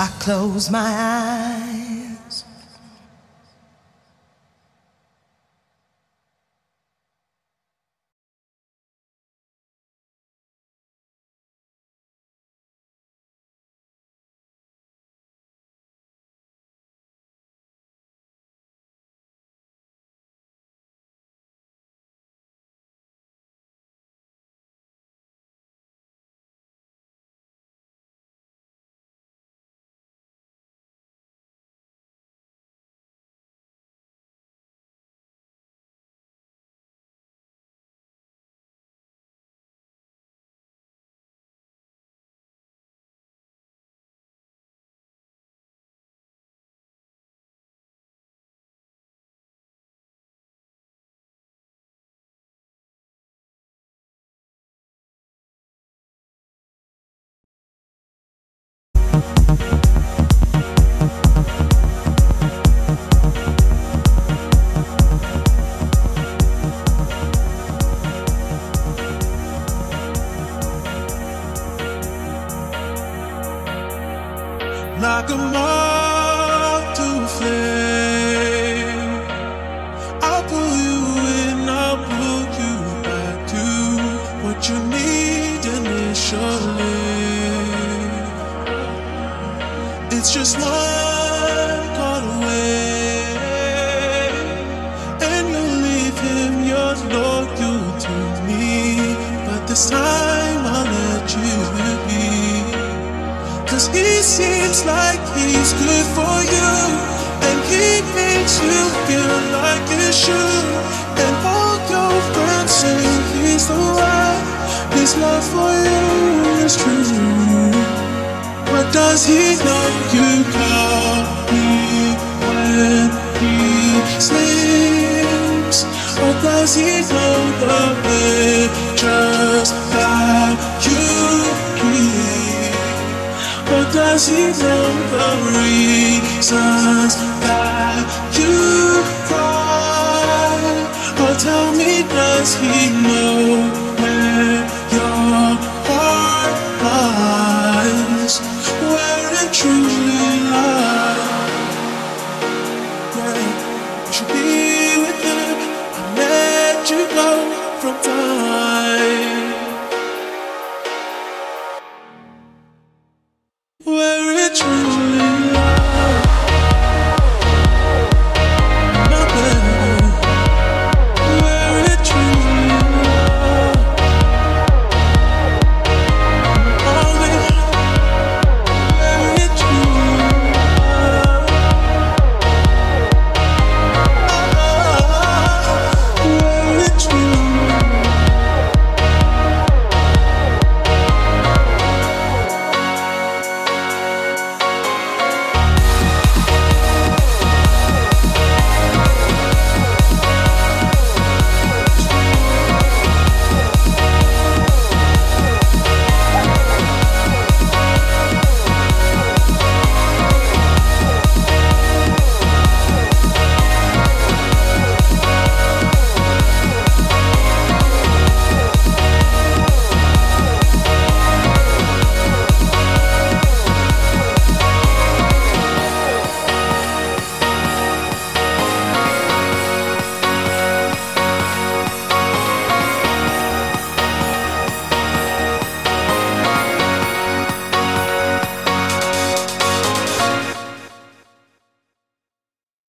I close my eyes. Like a moth to a flame. I'll pull you in, I'll pull you back to what you need initially. It's just one call away, and you'll leave him, you're loyal to me. But this time seems like he's good for you. And he makes you feel like you should. And all your friends say he's the one. His love for you is true. But does he know you call me when he sleeps? Or does he know the He know the reasons that you cry? Or tell me, does he know